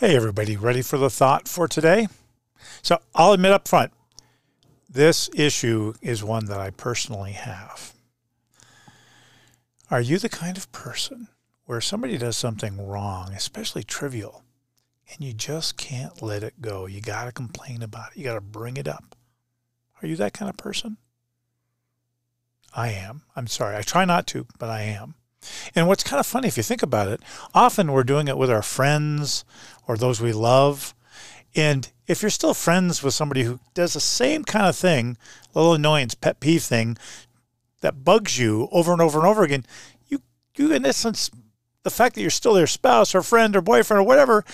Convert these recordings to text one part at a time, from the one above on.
Hey, everybody, ready for the thought for today? So I'll admit up front, this issue is one that I personally have. Are you the kind of person where somebody does something wrong, especially trivial, and you just can't let it go? You got to complain about it, you got to bring it up. Are you that kind of person? I am. I'm sorry. I try not to, but I am. And what's kind of funny, if you think about it, often we're doing it with our friends or those we love. And if you're still friends with somebody who does the same kind of thing, little annoyance, pet peeve thing that bugs you over and over and over again, you, you in essence, the fact that you're still their spouse or friend or boyfriend or whatever,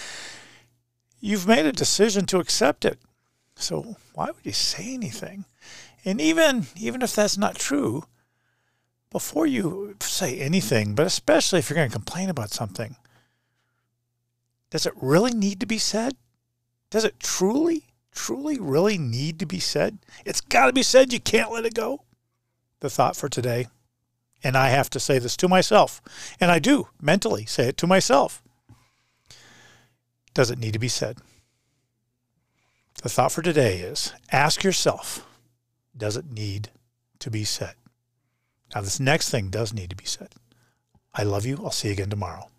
you've made a decision to accept it. So why would you say anything? And even even if that's not true, before you say anything, but especially if you're going to complain about something, does it really need to be said? Does it truly, truly, really need to be said? It's got to be said. You can't let it go. The thought for today, and I have to say this to myself, and I do mentally say it to myself. Does it need to be said? The thought for today is ask yourself, does it need to be said? Now, this next thing does need to be said. I love you. I'll see you again tomorrow.